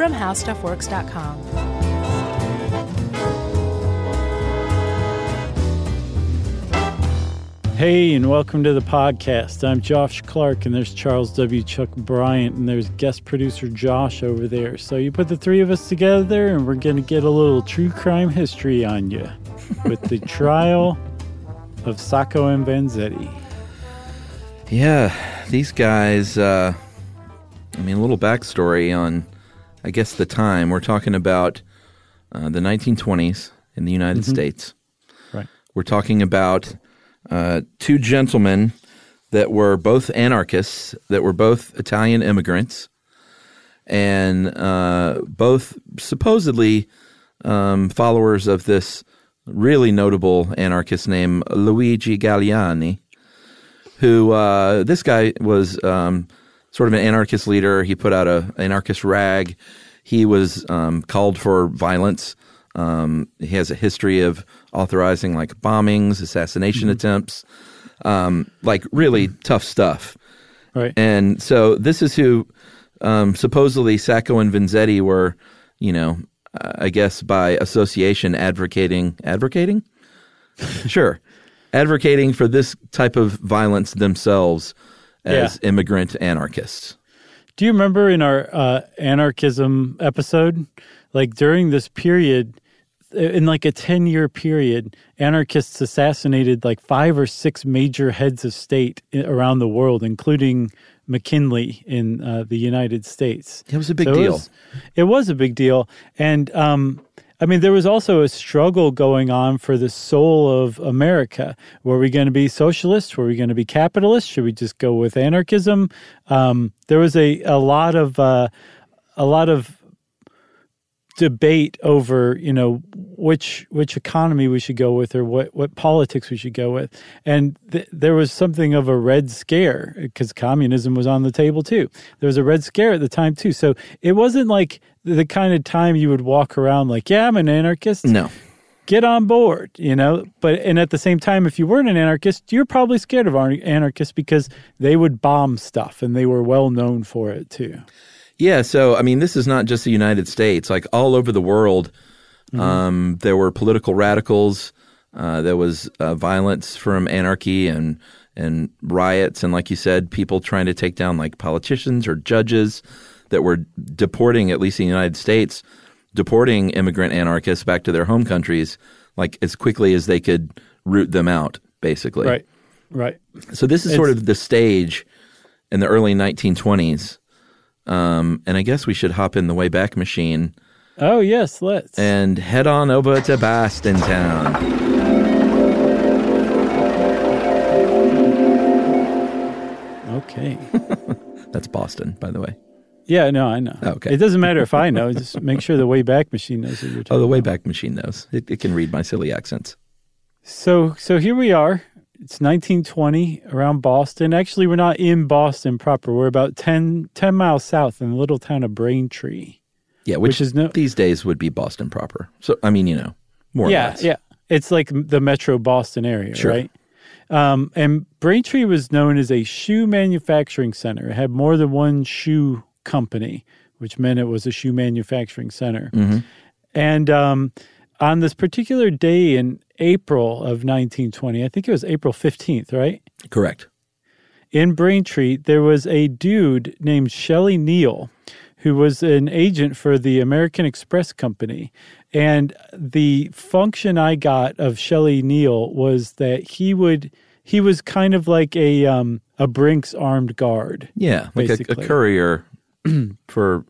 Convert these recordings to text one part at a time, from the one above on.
from HowStuffWorks.com. Hey, and welcome to the podcast. I'm Josh Clark, and there's Charles W. Chuck Bryant, and there's guest producer Josh over there. So you put the three of us together, and we're going to get a little true crime history on you with the trial of Sacco and Vanzetti. Yeah, these guys, uh, I mean, a little backstory on, I guess, the time. We're talking about uh, the 1920s in the United States. Right. We're talking about uh, two gentlemen that were both anarchists, that were both Italian immigrants, and uh, both supposedly um, followers of this really notable anarchist named Luigi Galleani, who uh, this guy was um, sort of an anarchist leader. He put out a anarchist rag. He was um, called for violence. Um, he has a history of authorizing like bombings, assassination attempts, um, like really tough stuff. Right. And so this is who um, supposedly Sacco and Vanzetti were, you know, uh, I guess by association advocating advocating, sure, advocating for this type of violence themselves as immigrant anarchists. Do you remember in our uh, anarchism episode, like during this period, in like a 10 year period, anarchists assassinated like five or six major heads of state around the world, including McKinley in uh, the United States. It was a big So deal. It was, it was a big deal. And um, I mean, there was also a struggle going on for the soul of America. Were we going to be socialists? Were we going to be capitalists? Should we just go with anarchism? Um, there was a, a lot of uh, a lot of debate over you know which which economy we should go with or what what politics we should go with and th- there was something of a red scare because communism was on the table too there was a red scare at the time too so it wasn't like the kind of time you would walk around like yeah i'm an anarchist. No, get on board you know? But and at the same time if you weren't an anarchist you're probably scared of anarchists because they would bomb stuff and they were well known for it too. Yeah, so I mean, this is not just the United States. Like all over the world, um, there were political radicals. Uh, there was uh, violence from anarchy and and riots, and like you said, people trying to take down like politicians or judges that were deporting, at least in the United States, deporting immigrant anarchists back to their home countries, like as quickly as they could root them out, basically. right right So this is sort of the stage in the early 1920s. Um, and I guess we should hop in the Wayback Machine oh yes let's and head on over to Boston Town. okay That's Boston, by the way. Yeah, no, I know. Okay. It doesn't matter if I know. Just make sure the Wayback Machine knows what you're talking Oh, the about. Wayback Machine knows. It, it can read my silly accents. So, so here we are. It's 1920 around Boston. Actually, we're not in Boston proper. We're about 10, 10 miles south in the little town of Braintree. Yeah, which, Which is no- these days would be Boston proper. So, I mean, you know, more or yeah, yeah. It's like the metro Boston area, Sure. right? Um, and Braintree was known as a shoe manufacturing center. It had more than one shoe company, which meant it was a shoe manufacturing center. And um, on this particular day in April of 1920, I think it was April 15th, right? Correct. in Braintree, there was a dude named Shelley Neal who was an agent for the American Express Company. And the function I got of Shelley Neal was that he would he was kind of like a um, a Brinks armed guard. Yeah, like a, a courier for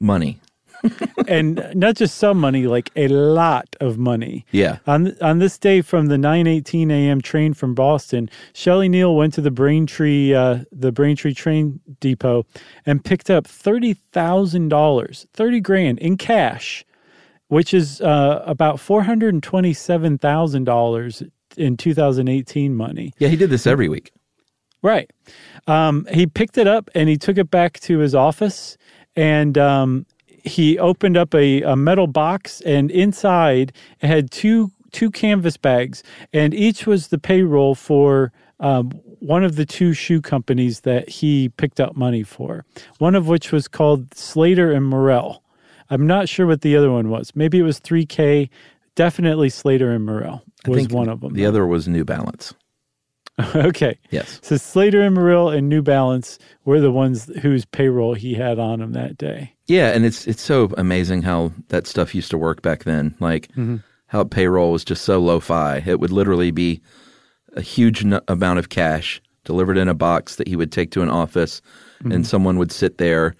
money. and not just some money, like a lot of money. Yeah. On on this day from the 9:18 a.m. train from Boston, Shelley Neal went to the Braintree uh, the Braintree train depot and picked up thirty thousand dollars, thirty grand in cash, which is uh, about four hundred and twenty seven thousand dollars in 2018 money. Yeah, he did this every week. Right. Um, he picked it up and he took it back to his office and um, he opened up a, a metal box and inside it had two two canvas bags and each was the payroll for um, one of the two shoe companies that he picked up money for. One of which was called Slater and Morrill. I'm not sure what the other one was. Maybe it was 3K. Definitely Slater and Morrill I was one of them. The other was New Balance. okay. Yes. So Slater and Morrill and New Balance were the ones whose payroll he had on him that day. Yeah, and it's it's so amazing how that stuff used to work back then. Like mm-hmm. how payroll was just so lo-fi. It would literally be a huge n- amount of cash delivered in a box that he would take to an office, and mm-hmm. someone would sit there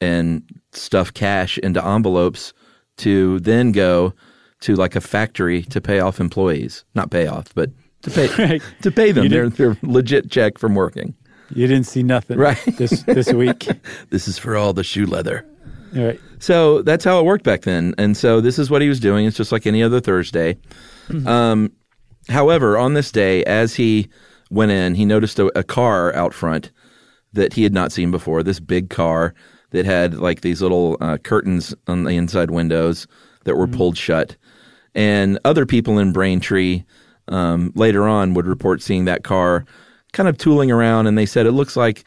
and stuff cash into envelopes to then go to like a factory to pay off employees. Not pay off, but to pay Right. to pay them their their legit check from working. You didn't see nothing Right. this this week. This is for all the shoe leather. All right. So that's how it worked back then. And so this is what he was doing. It's just like any other Thursday. Um, however, on this day, as he went in, he noticed a, a car out front that he had not seen before. This big car that had like these little uh, curtains on the inside windows that were pulled shut. And other people in Braintree um, later on would report seeing that car kind of tooling around. And they said it looks like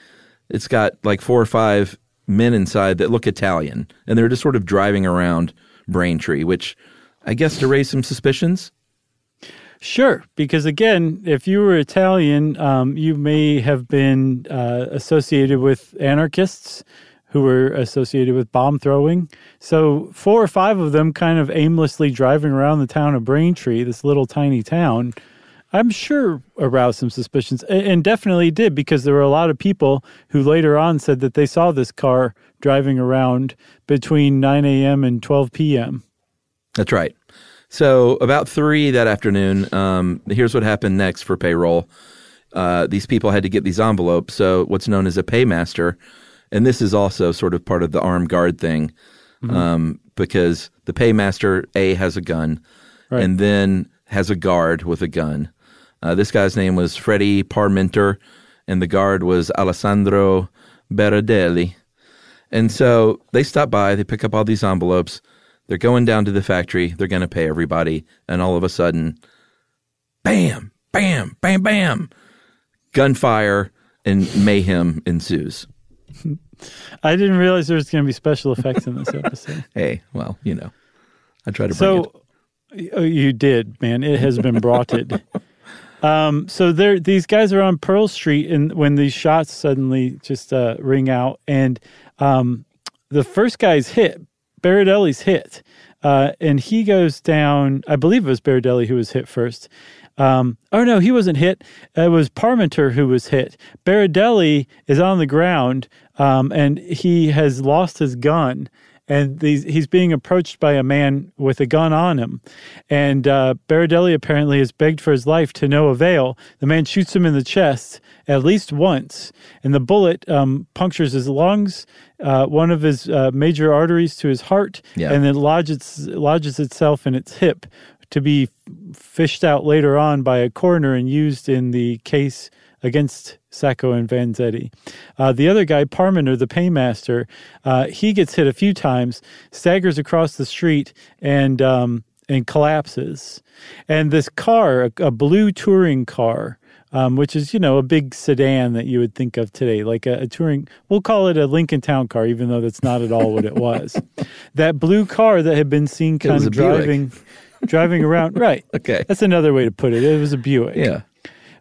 it's got like four or five men inside that look Italian, and they're just sort of driving around Braintree, which I guess to raise some suspicions. Sure, because again, if you were Italian, um, you may have been uh, associated with anarchists who were associated with bomb throwing. So, four or five of them kind of aimlessly driving around the town of Braintree, this little tiny town, I'm sure aroused some suspicions, and definitely did because there were a lot of people who later on said that they saw this car driving around between 9 a.m. and 12 p.m. That's right. So about three that afternoon, um, here's what happened next for payroll. Uh, these people had to get these envelopes. So what's known as a paymaster, and this is also sort of part of the armed guard thing, um, because the paymaster a has a gun, Right. and then has a guard with a gun. Uh, this guy's name was Freddie Parmenter, and the guard was Alessandro Berardelli. And so they stop by, they pick up all these envelopes. They're going down to the factory. They're going to pay everybody. And all of a sudden, bam, bam, bam, bam, gunfire and mayhem ensues. I didn't realize there was going to be special effects in this episode. Hey, well, you know, I try to bring it. So oh, you did, man. It has been brought it. Um, so there, these guys are on Pearl Street, and when these shots suddenly just uh, ring out, and um, the first guy's hit, Berardelli's hit, uh, and he goes down. I believe it was Berardelli who was hit first. Um, oh no, he wasn't hit. It was Parmenter who was hit. Berardelli is on the ground, um, and he has lost his gun and these, he's being approached by a man with a gun on him. And uh, Berardelli apparently has begged for his life to no avail. The man shoots him in the chest at least once, and the bullet um, punctures his lungs, uh, one of his uh, major arteries to his heart, Yeah. and then lodges, lodges itself in its hip to be fished out later on by a coroner and used in the case against Sacco and Vanzetti. Uh, the other guy, Parmenter, the paymaster, uh, he gets hit a few times, staggers across the street, and um, and collapses. And this car, a, a blue touring car, um, which is you know a big sedan that you would think of today, like a, a touring. We'll call it a Lincoln Town car, even though that's not at all what it was. that blue car that had been seen kind of driving, driving around. Right. Okay. That's another way to put it. It was a Buick. Yeah.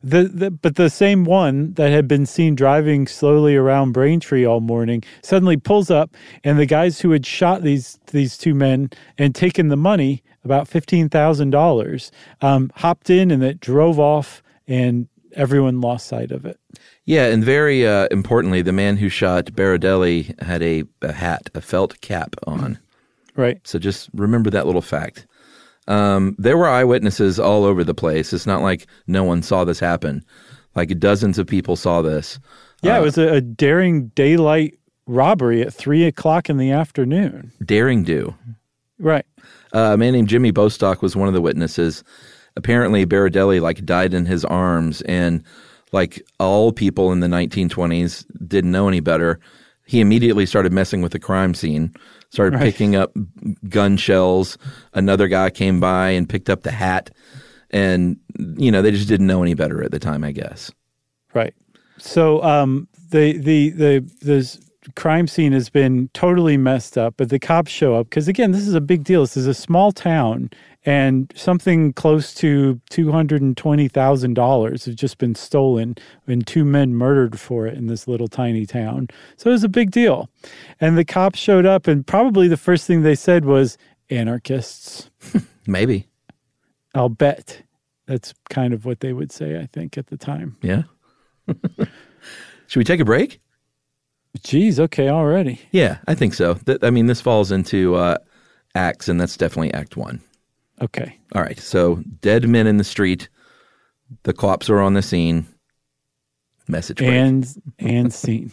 The, the but the same one that had been seen driving slowly around Braintree all morning suddenly pulls up, and the guys who had shot these these two men and taken the money, about fifteen thousand um, dollars, hopped in and it drove off, and everyone lost sight of it. Yeah, and very uh, importantly, the man who shot Berardelli had a, a hat, a felt cap on. Right. So just remember that little fact. Um, there were eyewitnesses all over the place. It's not like no one saw this happen. Like dozens of people saw this. Yeah, it was a, a daring daylight robbery at three o'clock in the afternoon. Daring do. Right. Uh, a man named Jimmy Bostock was one of the witnesses. Apparently, Berardelli like died in his arms, and like all people in the 1920s didn't know any better. He immediately started messing with the crime scene, started Right. picking up gun shells. Another guy came by and picked up the hat, and you know they just didn't know any better at the time, I guess. Right. So um, the the the the crime scene has been totally messed up, but the cops show up because again, this is a big deal. This is a small town, and something close to two hundred and twenty thousand dollars has just been stolen, and two men murdered for it in this little tiny town. So it was a big deal, and the cops showed up, and probably the first thing they said was anarchists. Maybe, I'll bet. That's kind of what they would say, I think, at the time. yeah. Should we take a break? Geez, okay, already. Yeah, I think so. Th- I mean, this falls into uh, acts, and that's definitely Act One. Okay. All right. So dead men in the street. The cops are on the scene. Message break. and and scene.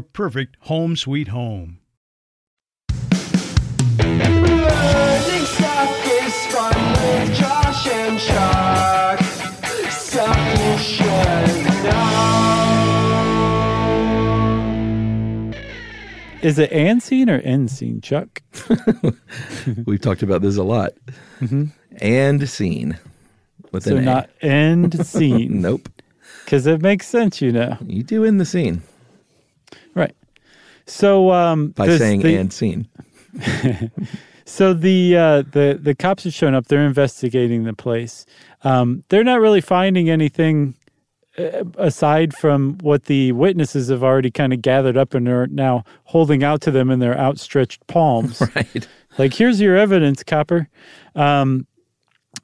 perfect home sweet home. Learning stuff is fun with Josh and Chuck. Stuff you should know. Is it and scene or end scene, Chuck? We've talked about this a lot. And scene. With Mm-hmm. So an A. not end scene. Nope. Because it makes sense, you know. You do in the scene Right. So um by this- saying the, and scene. So the uh, the the cops have shown up. They're investigating the place. Um, they're not really finding anything uh, aside from what the witnesses have already kind of gathered up and are now holding out to them in their outstretched palms. Right. like, here's your evidence, copper. Um,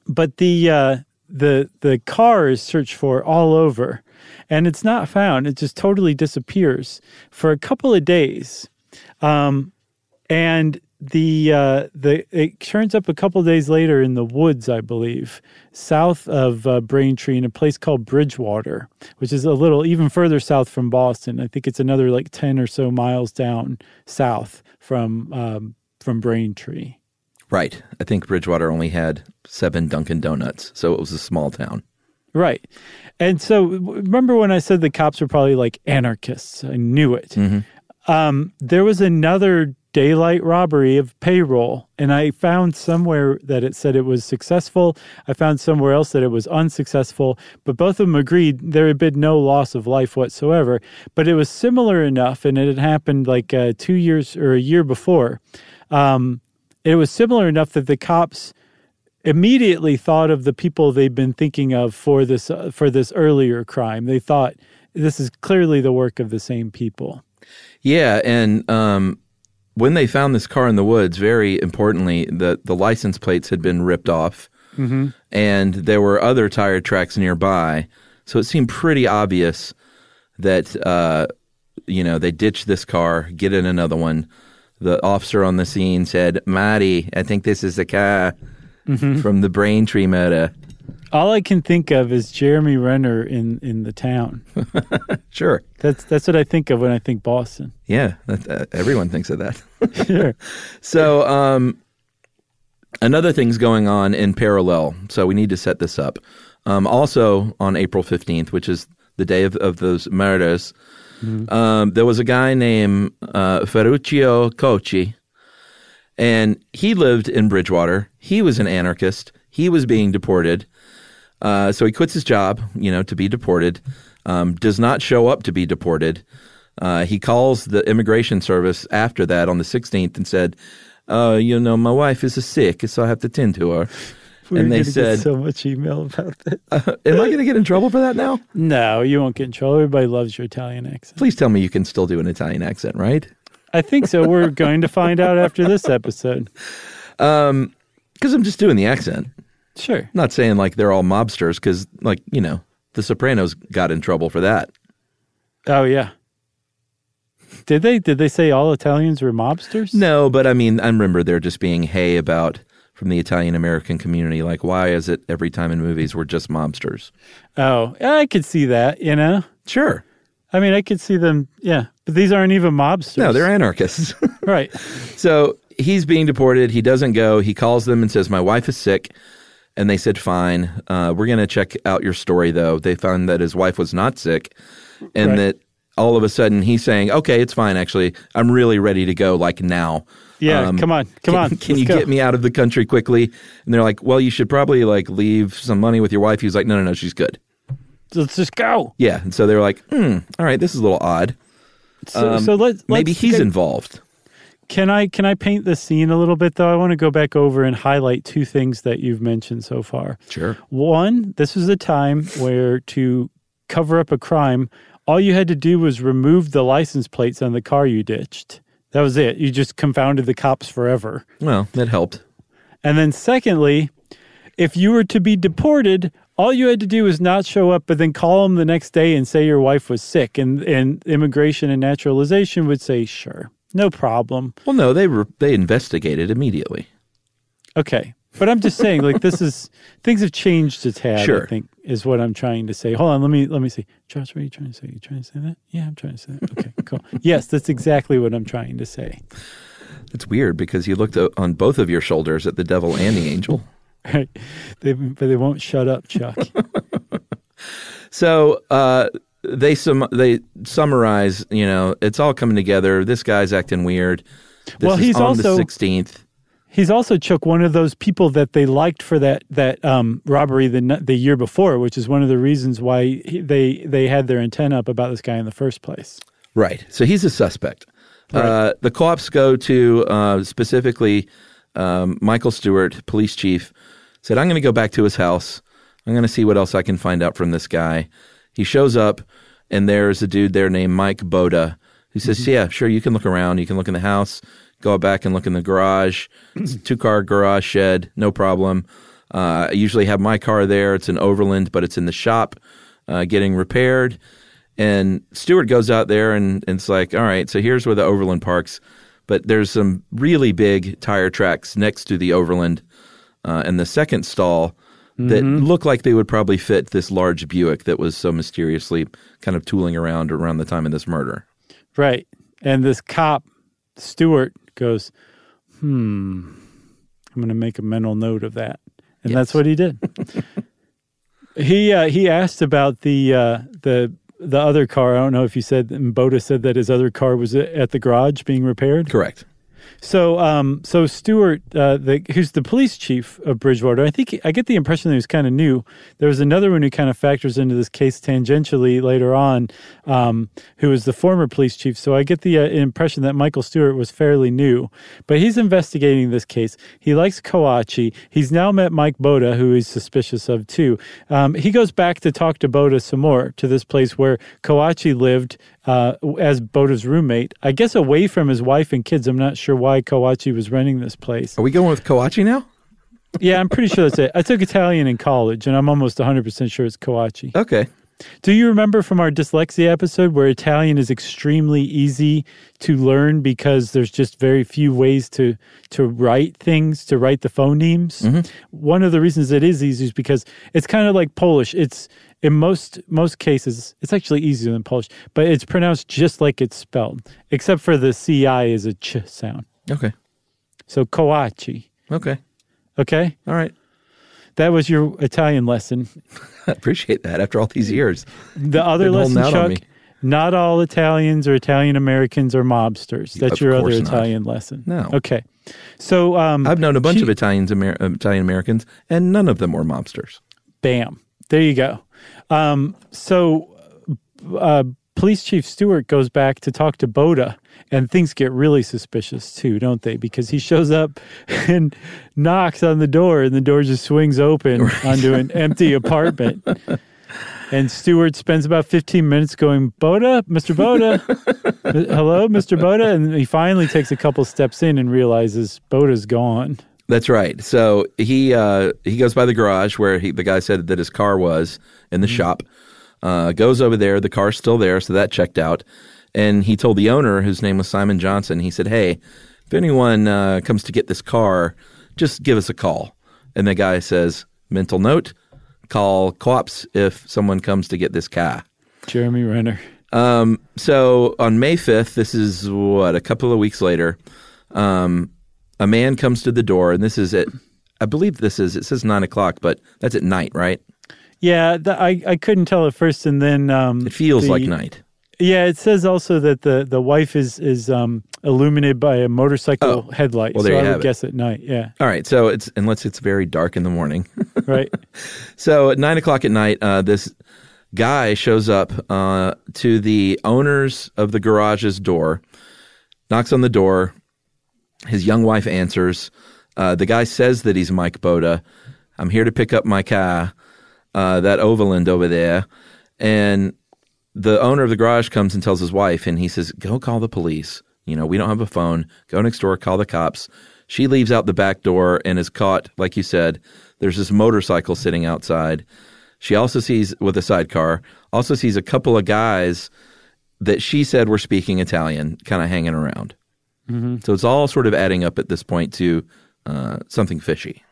but the uh, the the car is searched for all over, and it's not found. It just totally disappears for a couple of days. Um, and the uh, the it turns up a couple days later in the woods, I believe, south of uh, Braintree in a place called Bridgewater, which is a little even further south from Boston. I think it's another like ten or so miles down south from um, from Braintree. Right. I think Bridgewater only had seven Dunkin' Donuts, so it was a small town. Right. And so remember when I said the cops were probably like anarchists? I knew it. Um, there was another daylight robbery of payroll, and I found somewhere that it said it was successful. I found somewhere else that it was unsuccessful, but both of them agreed there had been no loss of life whatsoever. But it was similar enough, and it had happened like uh, two years or a year before. Um, it was similar enough that the cops immediately thought of the people they'd been thinking of for this uh, for this earlier crime. They thought this is clearly the work of the same people. Yeah, and um, when they found this car in the woods, very importantly, the the license plates had been ripped off, and there were other tire tracks nearby. So it seemed pretty obvious that uh, you know they ditched this car, get in another one. The officer on the scene said, "Marty, I think this is the car from the Braintree murder." All I can think of is Jeremy Renner in in the town. Sure, That's that's what I think of when I think Boston. yeah, that, uh, everyone thinks of that. Sure. So, um, another thing's going on in parallel. So we need to set this up. Um, also on April fifteenth, which is the day of, of those murders, um, there was a guy named uh, Ferruccio Coacci, and he lived in Bridgewater. He was an anarchist. He was being deported. Uh, so he quits his job, you know, to be deported. Um, does not show up to be deported. Uh, he calls the immigration service after that on the 16th and said, "Uh, you know, my wife is sick, so I have to tend to her." We're and they gonna get said, so much email about that. "Am I going to get in trouble for that now?" No, you won't get in trouble. Everybody loves your Italian accent. Please tell me you can still do an Italian accent, right? I think so. We're going to find out after this episode. Um, because I'm just doing the accent. Sure. not saying like they're all mobsters, because like you know, The Sopranos got in trouble for that. Oh yeah. Did they? Did they say all Italians were mobsters? No, but I mean, I remember there just being hay about from the Italian American community. Like, why is it every time in movies we're just mobsters? Oh, I could see that. You know. Sure. I mean, I could see them. Yeah, but these aren't even mobsters. No, they're anarchists. right. so he's being deported. He doesn't go. He calls them and says, My wife is sick. And they said, Fine. Uh, we're going to check out your story, though. They found that his wife was not sick and Right. that all of a sudden he's saying, Okay, it's fine, actually. I'm really ready to go, like now. Yeah, come on, come can, on, Can let's you go." get me out of the country quickly? And they're like, Well, you should probably like leave some money with your wife. He's like, No, no, no, she's good. Let's just go. Yeah. And so they were like, Hmm, all right, this is a little odd. So, Um, so let's, Maybe let's he's get- involved. Can I can I paint the scene a little bit though? I want to go back over and highlight two things that you've mentioned so far. Sure. One, this was a time where to cover up a crime, all you had to do was remove the license plates on the car you ditched. That was it. You just confounded the cops forever. Well, that helped. And then secondly, if you were to be deported, all you had to do was not show up, but then call them the next day and say your wife was sick, and and immigration and naturalization would say, sure, no problem. Well, no, they were they investigated immediately. Okay. But I'm just saying, like this is things have changed a tad. I think is what I'm trying to say. Hold on, let me let me see. Josh, what are you trying to say? Are You trying to say that? Yeah, I'm trying to say that. Okay, cool. Yes, that's exactly what I'm trying to say. It's weird because you looked on both of your shoulders at the devil and the angel. Right? They, but they won't shut up, Chuck. So uh, they sum- they summarize. You know, it's all coming together. This guy's acting weird. This Well, is he's on also- the sixteenth. He's also Chuck, one of those people that they liked for that that um, robbery the the year before, which is one of the reasons why he, they they had their antenna up about this guy in the first place. Right. So he's a suspect. Uh, the cops go to uh, specifically um, Michael Stewart, police chief, said, I'm going to go back to his house. I'm going to see what else I can find out from this guy. He shows up, and there's a dude there named Mike Boda who says, Yeah, sure, you can look around. You can look in the house, go back and look in the garage. It's a two car garage shed, no problem. Uh, I usually have my car there. It's an Overland, but it's in the shop uh, getting repaired. And Stewart goes out there and, and it's like, all right, so here's where the Overland parks, but there's some really big tire tracks next to the Overland uh, and the second stall that look like they would probably fit this large Buick that was so mysteriously kind of tooling around around the time of this murder. Right. And this cop, Stewart, goes, hmm, I'm going to make a mental note of that. And that's what he did. he uh, he asked about the uh, the the other car. I don't know if you said, Boda said that his other car was at the garage being repaired. Correct. So, um, so Stewart, uh, the, who's the police chief of Bridgewater, I think I get the impression that he was kind of new. There was another one who kind of factors into this case tangentially later on, um, who was the former police chief. So I get the uh, impression that Michael Stewart was fairly new, but he's investigating this case. He likes Coacci. He's now met Mike Boda, who he's suspicious of too. Um, he goes back to talk to Boda some more to this place where Coacci lived uh, as Boda's roommate. I guess away from his wife and kids. I'm not sure why Kawachi was renting this place. Are we going with Kawachi now? Yeah, I'm pretty sure that's it. I took Italian in college, and I'm almost 100% sure it's Kawachi. Okay. Do you remember from our dyslexia episode where Italian is extremely easy to learn because there's just very few ways to to write things, to write the phonemes? Mm-hmm. One of the reasons it is easy is because it's kind of like Polish. It's in most most cases it's actually easier than Polish, but it's pronounced just like it's spelled, except for the ci is a ch sound. Okay. So Koachi. Okay. Okay, All right. That was your Italian lesson. I appreciate that after all these years. The other lesson, Chuck, not all Italians or Italian Americans are mobsters. That's Of your other not. Italian lesson. No. Okay. So, um, I've known a bunch she- of Italians, Amer- uh, Italian Americans, and none of them were mobsters. bam. There you go. Um, so, uh, Police Chief Stewart goes back to talk to Boda, and things get really suspicious too, don't they? Because he shows up and knocks on the door, and the door just swings open onto an empty apartment. And Stewart spends about 15 minutes going, Boda, Mr. Boda, hello, Mr. Boda. And he finally takes a couple steps in and realizes Boda's gone. That's right. So he uh, he goes by the garage where he, the guy said that his car was in the shop. Uh, goes over there. The car's still there, so that checked out. And he told the owner, whose name was Simon Johnson, he said, "Hey, if anyone uh, comes to get this car, just give us a call." And the guy says, "Mental note: call cops if someone comes to get this car." Jeremy Renner. Um, so on May 5th, this is what, a couple of weeks later, um, a man comes to the door, and this is at, I believe this is, it says nine o'clock, but that's at night, right? Yeah, the, I, I couldn't tell at first, and then um, It feels the- like night. Yeah, it says also that the, the wife is is um, illuminated by a motorcycle Oh, headlight. well, so there I you would it. guess at night. Yeah, All right. So it's, unless it's very dark in the morning. right. So at nine o'clock at night, uh, this guy shows up uh, to the owners of the garage's door, knocks on the door. His young wife answers. Uh, the guy says that he's Mike Boda. I'm here to pick up my car, uh, that Overland over there. And the owner of the garage comes and tells his wife, and he says, Go call the police. You know, we don't have a phone. Go next door, call the cops. She leaves out the back door and is caught, like you said. There's this motorcycle sitting outside. She also sees, with a sidecar, also sees a couple of guys that she said were speaking Italian kind of hanging around. So it's all sort of adding up at this point to uh, something fishy.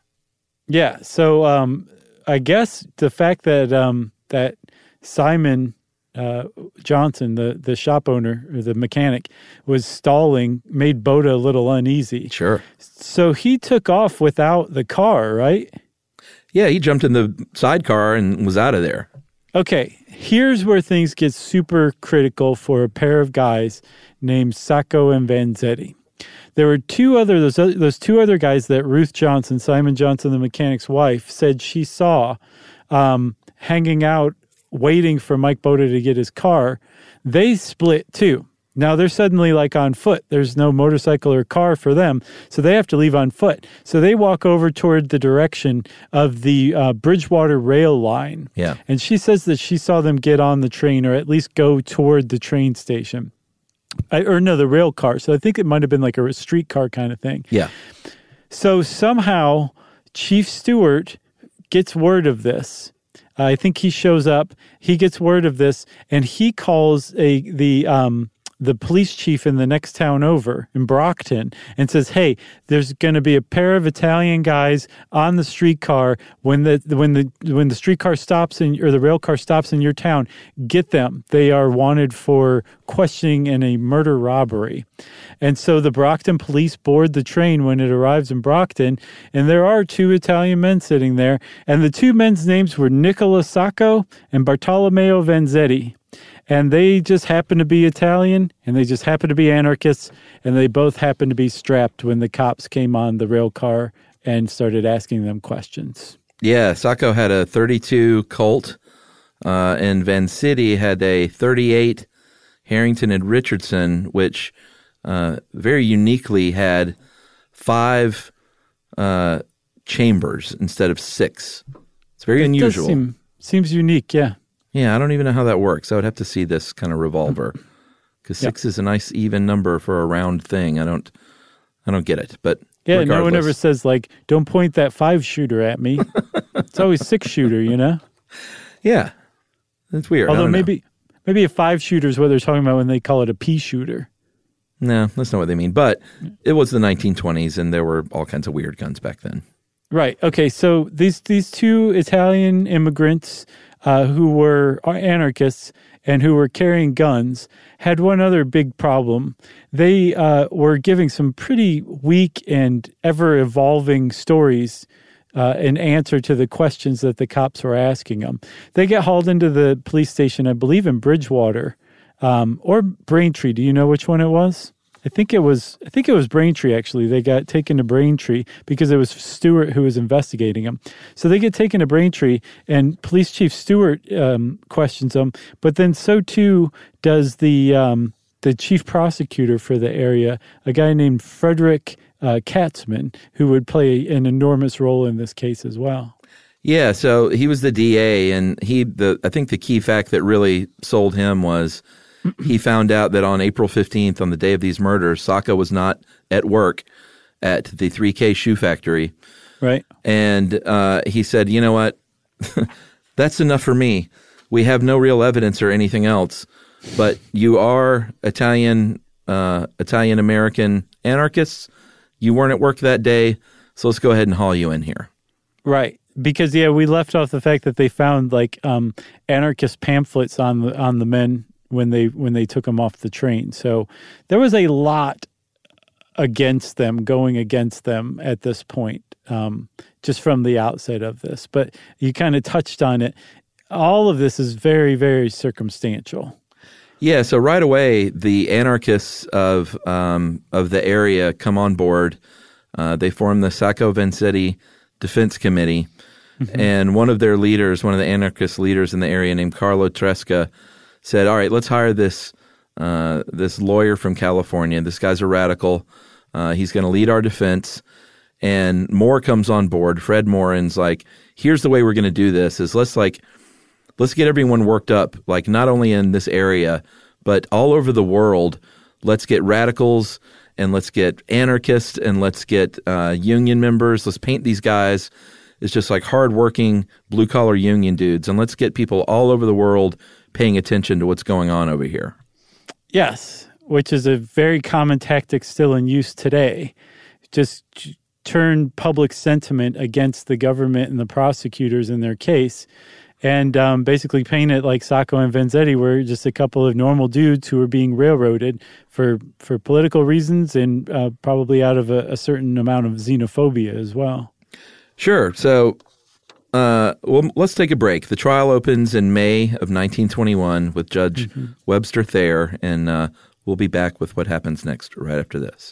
Yeah. So um, I guess the fact that um, that Simon uh, Johnson, the the shop owner or the mechanic, was stalling made Boda a little uneasy. Sure. So he took off without the car, right? Yeah, he jumped in the sidecar and was out of there. Okay, here's where things get super critical for a pair of guys named Sacco and Vanzetti. There were two other those, those two other guys that Ruth Johnson, Simon Johnson, the mechanic's wife, said she saw um, hanging out, waiting for Mike Boda to get his car. They split too. Now they're suddenly like on foot. There's no motorcycle or car for them, so they have to leave on foot. So they walk over toward the direction of the uh, Bridgewater rail line. Yeah. And she says that she saw them get on the train or at least go toward the train station. I, or no, the rail car. So I think it might have been like a streetcar kind of thing. Yeah. So somehow Chief Stewart gets word of this. I think he shows up. He gets word of this, and he calls a the um, the police chief in the next town over in Brockton and says, "Hey, there's going to be a pair of Italian guys on the streetcar when the when the when the streetcar stops in or the rail car stops in your town. Get them. They are wanted for questioning in a murder robbery." And so the Brockton police board the train when it arrives in Brockton, and there are two Italian men sitting there, and the two men's names were Nicola Sacco and Bartolomeo Vanzetti. And they just happen to be Italian, and they just happen to be anarchists, and they both happen to be strapped when the cops came on the rail car and started asking them questions. Yeah, Sacco had a 32 Colt, uh, and Vanzetti had a 38 Harrington and Richardson, which uh, very uniquely had five uh, chambers instead of six. It's very It unusual. seem- seems unique, yeah. Yeah, I don't even know how that works. I would have to see this kind of revolver mm-hmm. because Yeah. six is a nice even number for a round thing. I don't, I don't get it. But Yeah, no one ever says like, "Don't point that five shooter at me." it's always six shooter, you know. Yeah, that's weird. Although don't know. maybe maybe a five shooter is what they're talking about when they call it a pea shooter. no, that's not what they mean. But it was the 1920s, and there were all kinds of weird guns back then. Right. Okay. So these these two Italian immigrants uh, who were anarchists and who were carrying guns had one other big problem. They uh, were giving some pretty weak and ever evolving stories. Uh, in answer to the questions that the cops were asking them, they get hauled into the police station, I believe, in Bridgewater um, or Braintree. Do you know which one it was? I think it was. I think it was Braintree. Actually, they got taken to Braintree because it was Stewart who was investigating them. So they get taken to Braintree, and Police Chief Stewart um, questions them. But then so too does the um, the chief prosecutor for the area, a guy named Frederick uh, Katzmann, who would play an enormous role in this case as well. Yeah, so he was the DA, and he the I think the key fact that really sold him was he found out that on April fifteenth, on the day of these murders, Sacco was not at work at the 3K shoe factory, Right. and uh, he said, "You know what? That's enough for me. We have no real evidence or anything else, but you are Italian uh, Italian American anarchists. You weren't at work that day, so let's go ahead and haul you in here." Right. Because yeah, we left off the fact that they found like um, anarchist pamphlets on the on the men when they when they took them off the train. So there was a lot against them, going against them at this point, um, just from the outset of this. But you kind of touched on it. All of this is very very circumstantial. Yeah, so right away, the anarchists of um, of the area come on board. Uh, they form the Sacco Vanzetti Defense Committee, and one of their leaders, one of the anarchist leaders in the area, named Carlo Tresca, said, "All right, let's hire this uh, this lawyer from California. This guy's a radical. Uh, he's going to lead our defense." And Moore comes on board. Fred Morin's like, "Here's the way we're going to do this: is let's like." let's get everyone worked up, like not only in this area, but all over the world. Let's get radicals and let's get anarchists and let's get uh, union members. Let's paint these guys as just like hardworking blue collar union dudes, and let's get people all over the world paying attention to what's going on over here. Yes, which is a very common tactic still in use today. Just turn public sentiment against the government and the prosecutors in their case, and um, basically paint it like Sacco and Vanzetti were just a couple of normal dudes who were being railroaded for for political reasons and uh, probably out of a, a certain amount of xenophobia as well. Sure. So, uh, well, let's take a break. The trial opens in May of 1921 with Judge Webster Thayer, and uh, we'll be back with what happens next right after this.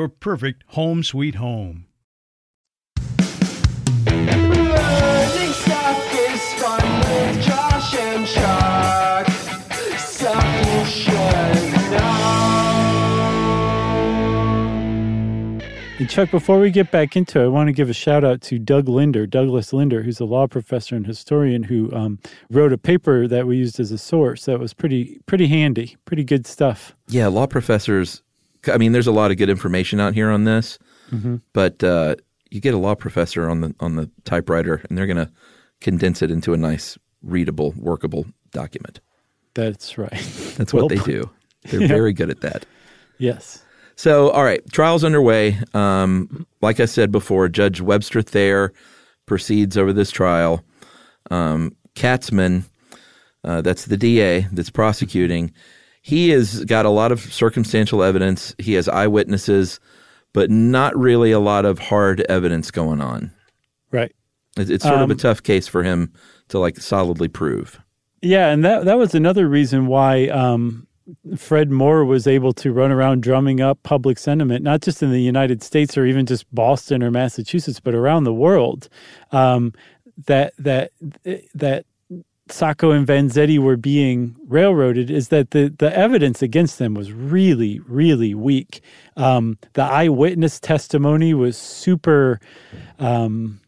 your perfect home sweet home. Learning stuff is fun with Josh and Chuck. Stuff you should know. And Chuck, before we get back into it, I want to give a shout out to Doug Linder, Douglas Linder, who's a law professor and historian who um, wrote a paper that we used as a source that was pretty pretty handy, pretty good stuff. Yeah, law professors. I mean, there's a lot of good information out here on this, but uh, you get a law professor on the on the typewriter, and they're going to condense it into a nice, readable, workable document. That's right. That's Well what they put. do. They're Yeah. very good at that. Yes. So, all right, trial's underway. Um, like I said before, Judge Webster Thayer proceeds over this trial. Um, Katzmann, uh, that's the DA that's prosecuting, he has got a lot of circumstantial evidence. He has eyewitnesses, but not really a lot of hard evidence going on. Right. It's, it's sort of a Um, tough case for him to like solidly prove. Yeah, and that that was another reason why um, Fred Moore was able to run around drumming up public sentiment, not just in the United States or even just Boston or Massachusetts, but around the world. Um, that that that Sacco and Vanzetti were being railroaded is that the the evidence against them was really really weak. Um, the eyewitness testimony was super. Um,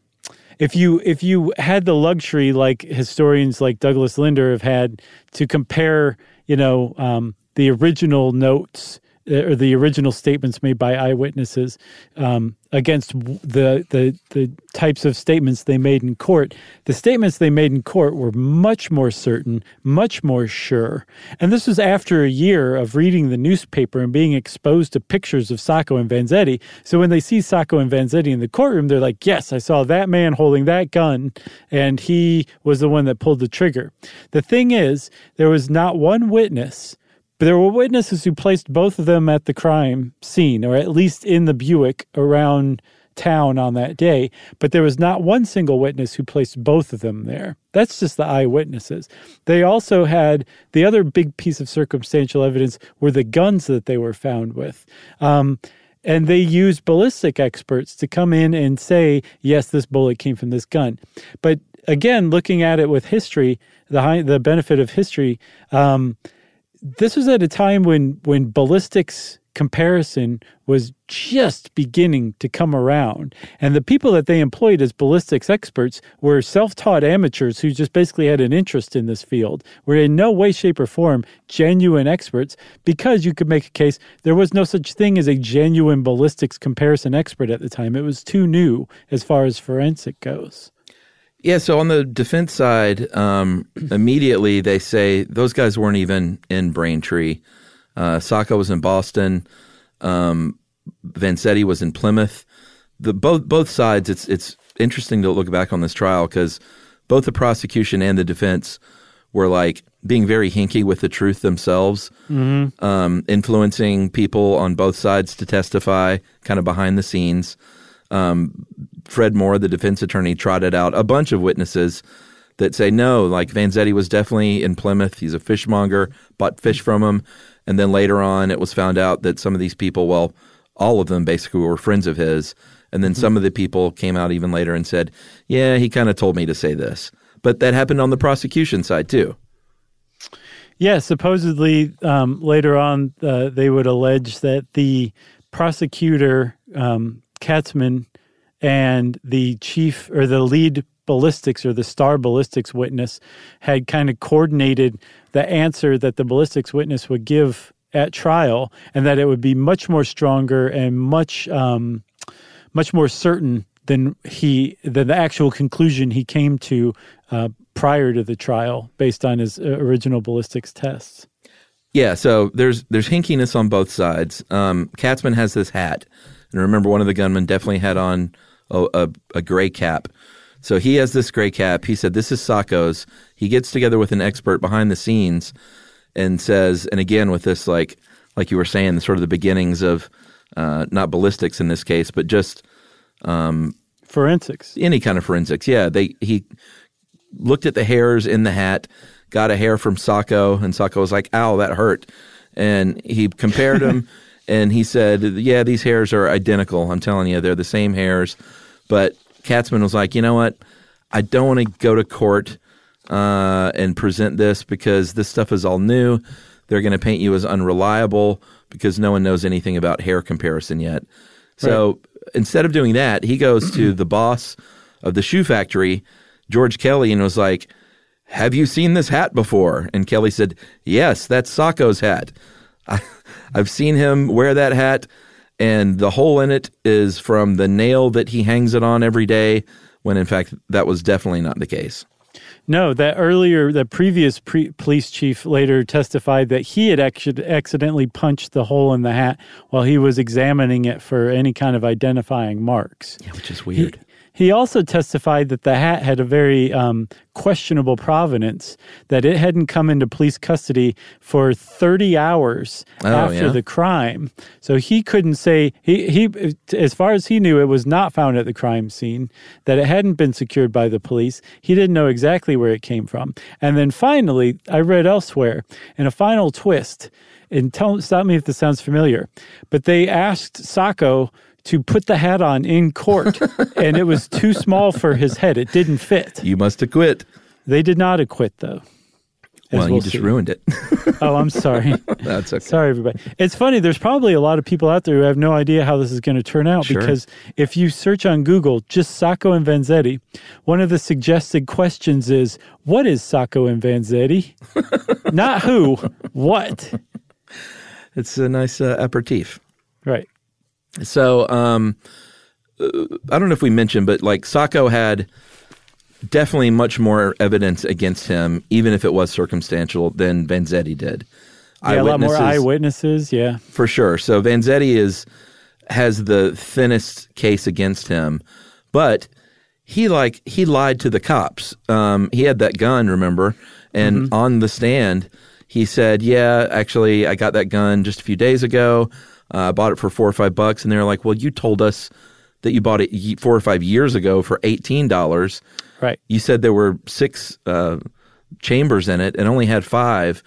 if you if you had the luxury like historians like Douglas Linder have had to compare, you know, um, the original notes or the original statements made by eyewitnesses um, against the, the the types of statements they made in court, the statements they made in court were much more certain, much more sure. And this was after a year of reading the newspaper and being exposed to pictures of Sacco and Vanzetti. So when they see Sacco and Vanzetti in the courtroom, they're like, "Yes, I saw that man holding that gun, and he was the one that pulled the trigger." The thing is, there was not one witness but there were witnesses who placed both of them at the crime scene, or at least in the Buick around town on that day. But there was not one single witness who placed both of them there. That's just the eyewitnesses. They also had the other big piece of circumstantial evidence were the guns that they were found with. Um, and they used ballistic experts to come in and say, yes, this bullet came from this gun. But again, looking at it with history, the high, the benefit of history, um, this was at a time when when ballistics comparison was just beginning to come around. And the people that they employed as ballistics experts were self-taught amateurs who just basically had an interest in this field were in no way shape or form genuine experts. Because you could make a case there was no such thing as a genuine ballistics comparison expert at the time. It was too new as far as forensic goes Yeah, so on the defense side, um, immediately they say those guys weren't even in Braintree. Uh, Sacco was in Boston. Um, Vanzetti was in Plymouth. The both both sides. It's it's interesting to look back on this trial because both the prosecution and the defense were like being very hinky with the truth themselves, um, influencing people on both sides to testify, kind of behind the scenes. Um, Fred Moore, the defense attorney, trotted out a bunch of witnesses that say no, like Vanzetti was definitely in Plymouth. He's a fishmonger, bought fish from him, and then later on, it was found out that some of these people, well, all of them basically were friends of his, and then some of the people came out even later and said, yeah, he kind of told me to say this, but that happened on the prosecution side too. Yeah, supposedly um, later on uh, they would allege that the prosecutor um, Katzmann and the chief or the lead ballistics or the star ballistics witness had kind of coordinated the answer that the ballistics witness would give at trial, and that it would be much more stronger and much um, much more certain than he than the actual conclusion he came to uh, prior to the trial based on his uh, original ballistics tests. Yeah, so there's there's hinkiness on both sides. Um, Katzmann has this hat, and remember, one of the gunmen definitely had on a, a, a gray cap. So he has this gray cap. He said, "This is Sacco's." He gets together with an expert behind the scenes and says, and again with this like like you were saying, sort of the beginnings of uh, not ballistics in this case, but just Forensics. any kind of forensics. Yeah, they he looked at the hairs in the hat, got a hair from Sacco, and Sacco was like, "Ow, that hurt," and he compared them, and he said, "Yeah, these hairs are identical. I'm telling you, they're the same hairs." But Katzmann was like, "You know what? I don't want to go to court uh, and present this because this stuff is all new. They're going to paint you as unreliable because no one knows anything about hair comparison yet." So instead of doing that, he goes to the boss of the shoe factory, George Kelly, and was like, Have you seen this hat before? And Kelly said, Yes, that's Sacco's hat. I, I've seen him wear that hat, and the hole in it is from the nail that he hangs it on every day, when in fact, that was definitely not the case. No, that earlier, the previous pre- police chief later testified that he had actu- accidentally punched the hole in the hat while he was examining it for any kind of identifying marks. Yeah, which is weird. he also testified that the hat had a very um, questionable provenance, that it hadn't come into police custody for 30 hours Oh, after yeah? the crime. So he couldn't say, he, he, as far as he knew, it was not found at the crime scene, that it hadn't been secured by the police. He didn't know exactly where it came from. And then finally, I read elsewhere, in a final twist, and tell, stop me if this sounds familiar, but they asked Sacco to put the hat on in court, and it was too small for his head. It didn't fit. You must acquit. They did not acquit, though. Well, you just see. ruined it. Oh, I'm sorry. That's okay. Sorry, everybody. It's funny. There's probably a lot of people out there who have no idea how this is going to turn out Sure. because if you search on Google just Sacco and Vanzetti, one of the suggested questions is, "What is Sacco and Vanzetti?" Not who, what. It's a nice uh, aperitif. Right. So, um, I don't know if we mentioned, but like Sacco had definitely much more evidence against him, even if it was circumstantial, than Vanzetti did. Yeah, a lot more Eyewitnesses- eyewitnesses. Yeah. for sure. So Vanzetti is has the thinnest case against him, but he like he lied to the cops. Um, he had that gun, remember? And Mm-hmm. on the stand, he said, "Yeah, actually, I got that gun just a few days ago. Uh, I bought it for four or five bucks." And they were like, "Well, you told us that you bought it four or five years ago for eighteen dollars. Right. You said there were six uh, chambers in it and only had 5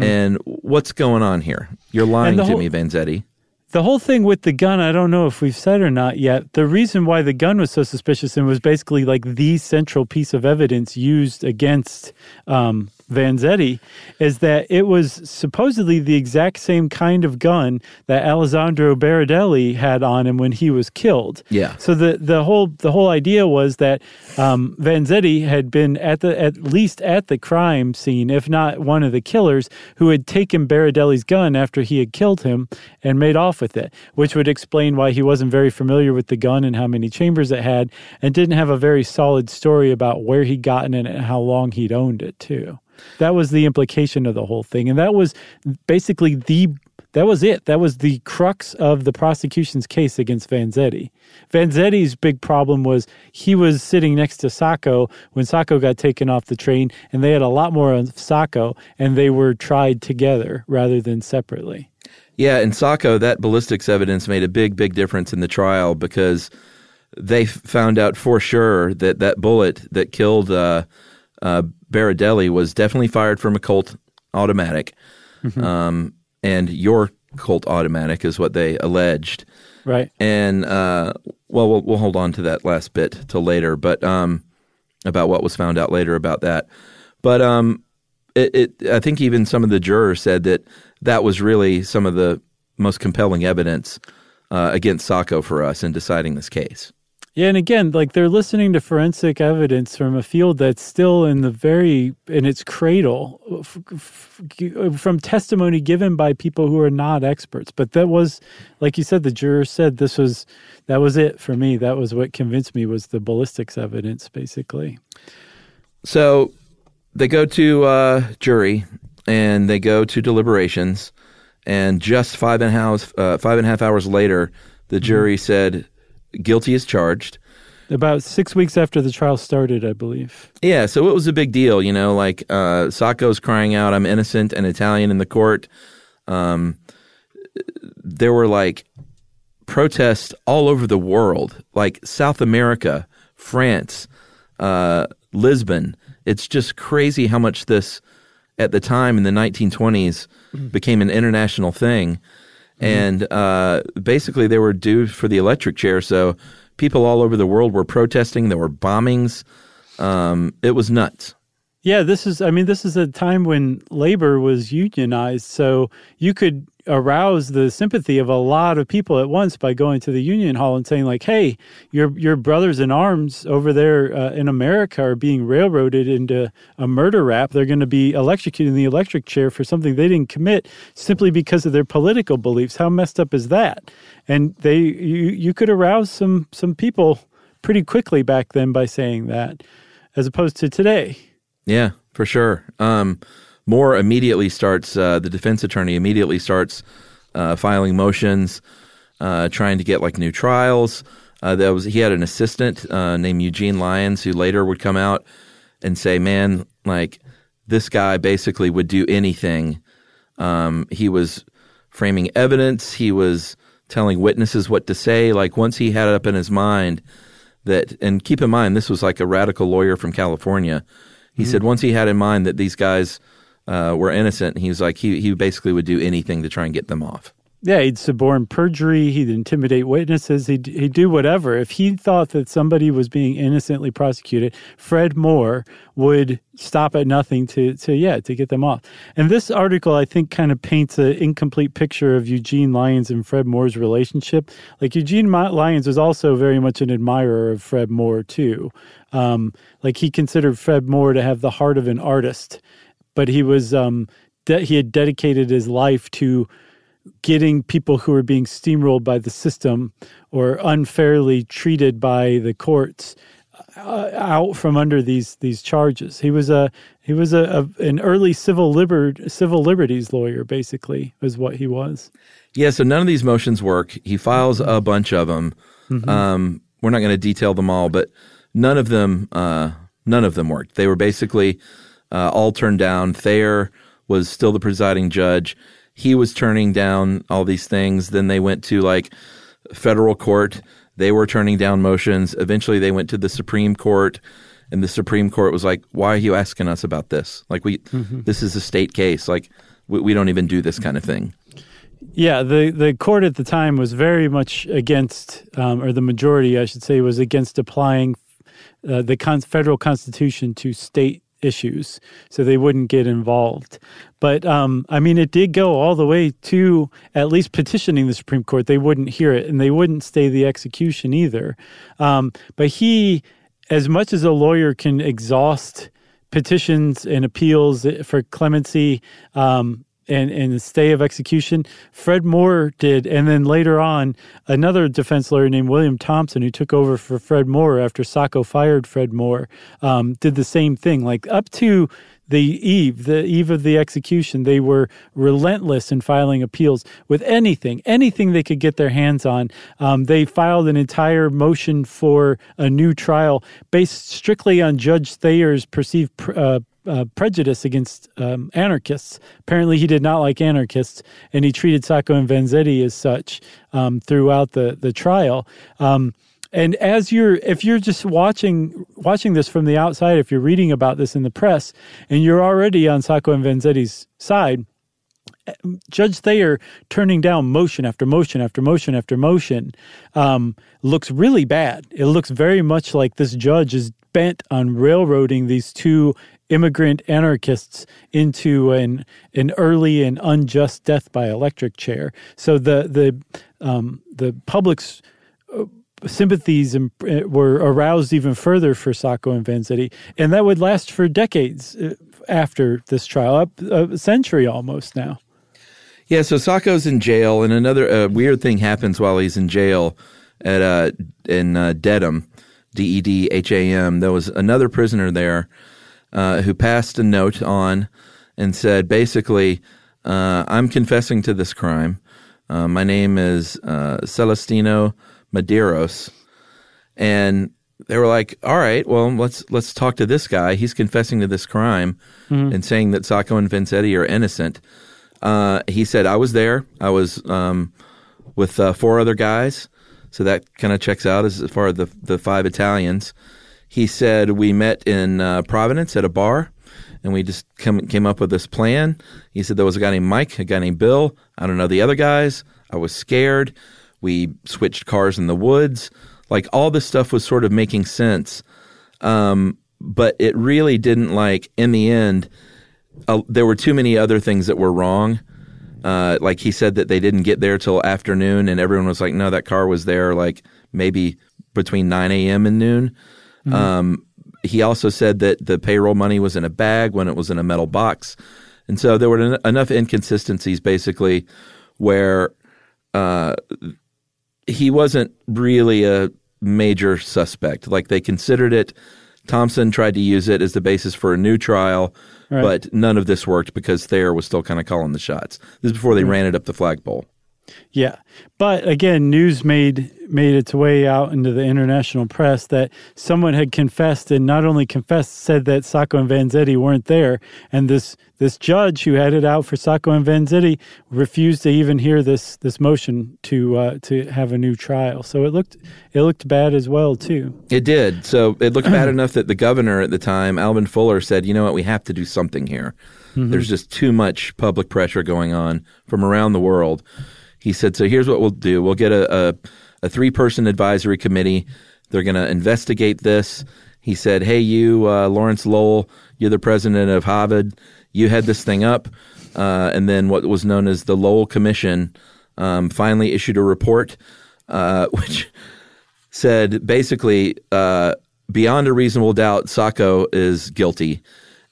And what's going on here? You're lying Mm-hmm. to whole- me, Vanzetti." The whole thing with the gun, I don't know if we've said or not yet. The reason why the gun was so suspicious and was basically like the central piece of evidence used against um, Vanzetti is that it was supposedly the exact same kind of gun that Alessandro Berardelli had on him when he was killed. Yeah. So the the whole the whole idea was that um, Vanzetti had been at the at least at the crime scene, if not one of the killers, who had taken Berardelli's gun after he had killed him and made off with it, which would explain why he wasn't very familiar with the gun and how many chambers it had, and didn't have a very solid story about where he'd gotten it and how long he'd owned it too. That was the implication of the whole thing, and that was basically the that was it. That was the crux of the prosecution's case against Vanzetti. Vanzetti's big problem was he was sitting next to Sacco when Sacco got taken off the train, and they had a lot more on Sacco, and they were tried together rather than separately. Yeah, in Sacco, that ballistics evidence made a big, big difference in the trial because they found out for sure that that bullet that killed uh, uh, Berardelli was definitely fired from a Colt automatic, um, and your Colt automatic is what they alleged. Right. And uh, well, well, we'll hold on to that last bit till later, but um, about what was found out later about that. But um, it, it, I think even some of the jurors said that that was really some of the most compelling evidence uh, against Sacco for us in deciding this case. Yeah, and again, like they're listening to forensic evidence from a field that's still in the very in its cradle f- f- from testimony given by people who are not experts. But that was, like you said, the juror said this was that was it for me. That was what convinced me was the ballistics evidence, basically. So they go to uh, jury, and they go to deliberations. And just five and a half, uh, five and a half hours later, the jury said guilty as charged. About six weeks after the trial started, I believe. Yeah, so it was a big deal, you know, like uh, Sacco's crying out, I'm innocent and Italian in the court. Um, there were like protests all over the world, like South America, France, uh, Lisbon. It's just crazy how much this, at the time in the 1920s, became an international thing. And uh, basically, they were due for the electric chair. So people all over the world were protesting. There were bombings. Um, it was nuts. Yeah, this is, I mean, this is a time when labor was unionized. So you could arouse the sympathy of a lot of people at once by going to the union hall and saying, like, hey, your, your brothers in arms over there uh, in America are being railroaded into a murder rap. They're going to be electrocuted in the electric chair for something they didn't commit simply because of their political beliefs. How messed up is that? And they, you, you could arouse some, some people pretty quickly back then by saying that, as opposed to today. Yeah, for sure. Um, Moore immediately starts, uh, the defense attorney immediately starts uh, filing motions, uh, trying to get like new trials. Uh, that was he had an assistant uh, named Eugene Lyons who later would come out and say, "Man, like this guy basically would do anything." Um, he was framing evidence. He was telling witnesses what to say. Like once he had it up in his mind that, and keep in mind, this was like a radical lawyer from California. He said once he had in mind that these guys uh, were innocent, he was like he he basically would do anything to try and get them off. Yeah, he'd suborn perjury. He'd intimidate witnesses. He'd, he'd do whatever. If he thought that somebody was being innocently prosecuted, Fred Moore would stop at nothing to, to yeah, to get them off. And this article, I think, kind of paints an incomplete picture of Eugene Lyons and Fred Moore's relationship. Like, Eugene Lyons was also very much an admirer of Fred Moore, too. Um, like, he considered Fred Moore to have the heart of an artist, but he was, um, de- he had dedicated his life to getting people who are being steamrolled by the system or unfairly treated by the courts uh, out from under these these charges. He was a he was a, a an early civil liber civil liberties lawyer, basically, is what he was. Yeah, so none of these motions work. He files a bunch of them. Um, we're not going to detail them all, but none of them, uh, none of them worked. They were basically uh, all turned down. Thayer was still the presiding judge. He was turning down all these things. Then they went to like federal court. They were turning down motions. Eventually, they went to the Supreme Court, and the Supreme Court was like, "Why are you asking us about this? Like, we this is a state case. Like, we, we don't even do this kind of thing." Yeah, the the court at the time was very much against, um, or the majority, I should say, was against applying uh, the con- federal constitution to state issues, so they wouldn't get involved. But um, I mean, it did go all the way to at least petitioning the Supreme Court. They wouldn't hear it, and they wouldn't stay the execution either. Um, but he, as much as a lawyer can exhaust petitions and appeals for clemency. Um, and, and the stay of execution. Fred Moore did, and then later on, another defense lawyer named William Thompson, who took over for Fred Moore after Sacco fired Fred Moore, um, did the same thing. Like up to the eve, the eve of the execution, they were relentless in filing appeals with anything, anything they could get their hands on. Um, they filed an entire motion for a new trial based strictly on Judge Thayer's perceived uh, uh, prejudice against um, anarchists. Apparently, he did not like anarchists, and he treated Sacco and Vanzetti as such um, throughout the the trial. Um, and as you're, if you're just watching watching this from the outside, if you're reading about this in the press, and you're already on Sacco and Vanzetti's side, Judge Thayer turning down motion after motion after motion after motion um, looks really bad. It looks very much like this judge is bent on railroading these two immigrant anarchists into an an early and unjust death by electric chair. So the the um, the public's uh, sympathies uh, were aroused even further for Sacco and Vanzetti, and that would last for decades uh, after this trial, up a century almost now. Yeah, so Sacco's in jail, and another uh, weird thing happens while he's in jail at uh, in uh, Dedham, D E D H A M. There was another prisoner there uh, who passed a note on and said basically, uh, I'm confessing to this crime. Uh, my name is uh, Celestino Medeiros, and they were like, "All right, well, let's let's talk to this guy. He's confessing to this crime and saying that Sacco and Vanzetti are innocent." Uh, he said, "I was there. I was um, with uh, four other guys, so that kind of checks out as far as the the five Italians." He said we met in uh, Providence at a bar, and we just came up with this plan. He said there was a guy named Mike, a guy named Bill. I don't know the other guys. I was scared. We switched cars in the woods. Like all this stuff was sort of making sense, um, but it really didn't. Like in the end, uh, there were too many other things that were wrong. Uh, like he said that they didn't get there till afternoon, and everyone was like, "No, that car was there like maybe between 9 a.m. and noon." Um, he also said that the payroll money was in a bag when it was in a metal box, and so there were en- enough inconsistencies, basically, where uh, he wasn't really a major suspect. Like they considered it. Thompson tried to use it as the basis for a new trial, Right. but none of this worked because Thayer was still kind of calling the shots. This is before they ran it up the flagpole. Yeah, but again, news made made its way out into the international press that someone had confessed, and not only confessed, said that Sacco and Vanzetti weren't there, and this this judge who had it out for Sacco and Vanzetti refused to even hear this this motion to uh, to have a new trial. So it looked it looked bad as well too. It did. So it looked bad enough that the governor at the time, Alvin Fuller, said, "You know what? We have to do something here. There's just too much public pressure going on from around the world." He said, "So here's what we'll do. We'll get a a, a three person advisory committee. They're going to investigate this." He said, "Hey, you, uh, Lawrence Lowell, you're the president of Harvard. You head this thing up." Uh, and then what was known as the Lowell Commission um, finally issued a report, uh, which said basically uh, beyond a reasonable doubt, Sacco is guilty,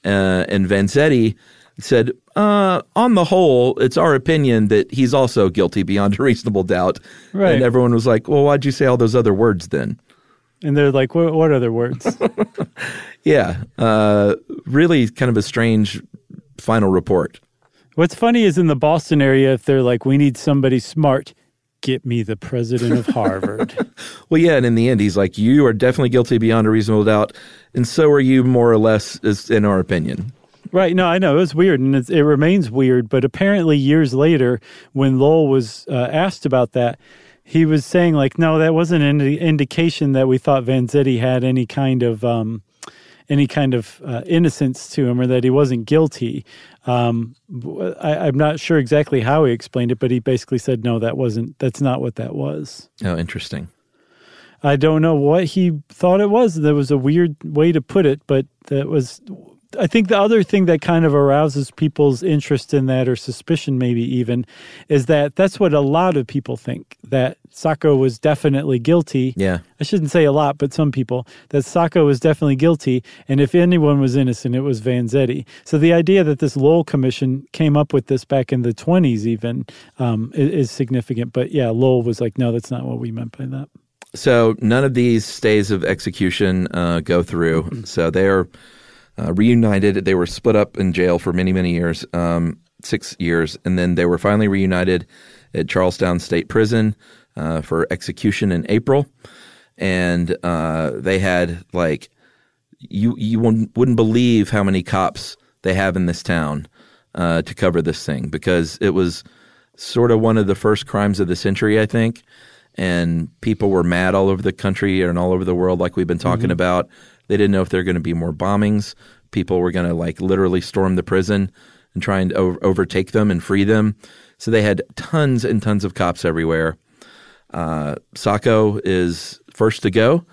uh, and Vanzetti said, uh, on the whole, it's our opinion that he's also guilty beyond a reasonable doubt. Right. And everyone was like, well, why'd you say all those other words then? And they're like, "What, what other words?" Yeah, uh, really kind of a strange final report. What's funny is in the Boston area, if they're like, "We need somebody smart," get me the president of Harvard. Well, yeah, and in the end, he's like, you are definitely guilty beyond a reasonable doubt, and so are you, more or less, is in our opinion. Right. No, I know it was weird, and it's, it remains weird. But apparently, years later, when Lowell was uh, asked about that, he was saying like, "No, that wasn't an indi- indication that we thought Vanzetti had any kind of um, any kind of uh, innocence to him, or that he wasn't guilty." Um, I, I'm not sure exactly how he explained it, but he basically said, "No, that wasn't. That's not what that was." Oh, interesting. I don't know what he thought it was. There was a weird way to put it, but that was. I think the other thing that kind of arouses people's interest in that, or suspicion maybe even, is that that's what a lot of people think that Sacco was definitely guilty. Yeah. I shouldn't say a lot, but some people that Sacco was definitely guilty, and if anyone was innocent, it was Vanzetti. So the idea that this Lowell Commission came up with this back in the twenties, even, um, is, is significant. But yeah, Lowell was like, no, that's not what we meant by that. So none of these stays of execution uh, go through. So they are uh, reunited. They were split up in jail for many, many years, um, six years, and then they were finally reunited at Charlestown State Prison uh, for execution in April. And uh, they had like you you wouldn't wouldn't believe how many cops they have in this town uh, to cover this thing because it was sort of one of the first crimes of the century, I think. And people were mad all over the country and all over the world, like we've been talking about. They didn't know if there were going to be more bombings. People were going to like literally storm the prison and try and o- overtake them and free them. So they had tons and tons of cops everywhere. Uh, Sacco is first to go.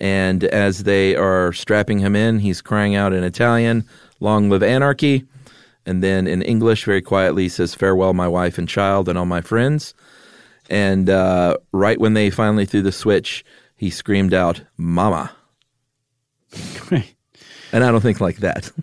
And as they are strapping him in, he's crying out in Italian, Long live anarchy. And then in English, very quietly, says, Farewell, my wife and child, and all my friends. And uh, right when they finally threw the switch, he screamed out, Mama. And I don't think like that.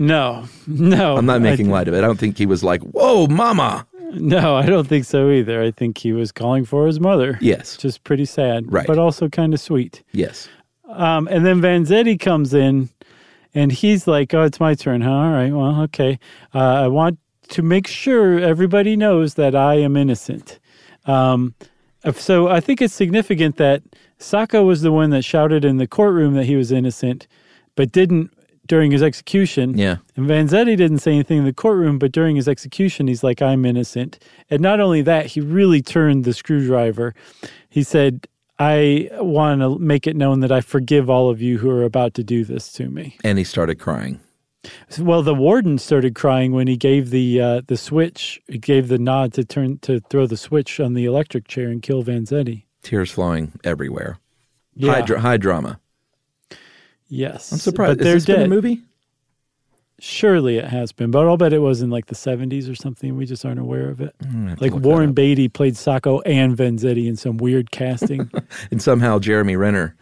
No, no. I'm not making I, light of it. I don't think he was like, Whoa, Mama. No, I don't think so either. I think he was calling for his mother. Yes. Just pretty sad, Right. but also kind of sweet. Yes. Um, and then Vanzetti comes in, And he's like, "Oh, it's my turn, huh? All right, well, okay. Uh, I want to make sure everybody knows that I am innocent." Um, so I think it's significant that Sacco was the one that shouted in the courtroom that he was innocent, but didn't during his execution. Yeah. And Vanzetti didn't say anything in the courtroom, but during his execution, he's like, I'm innocent. And not only that, he really turned the screwdriver. He said, I want to make it known that I forgive all of you who are about to do this to me. And he started crying. Well, the warden started crying when he gave the uh, the switch. He gave the nod to turn to throw the switch on the electric chair and kill Vanzetti. Tears flowing everywhere. Yeah. High, dra- high drama. Yes, I'm surprised. But Has this been a movie? Surely it has been, but I'll bet it was in like the 70s or something. We just aren't aware of it. Mm, like Warren. Beatty played Sacco and Vanzetti in some weird casting. And somehow Jeremy Renner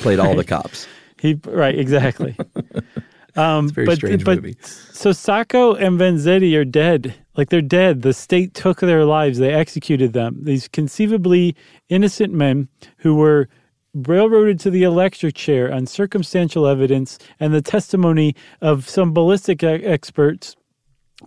played all the cops. he right, exactly. Um, very but, strange but, movie. So Sacco and Vanzetti are dead. Like they're dead. The state took their lives. They executed them. These conceivably innocent men who were railroaded to the electric chair on circumstantial evidence and the testimony of some ballistic experts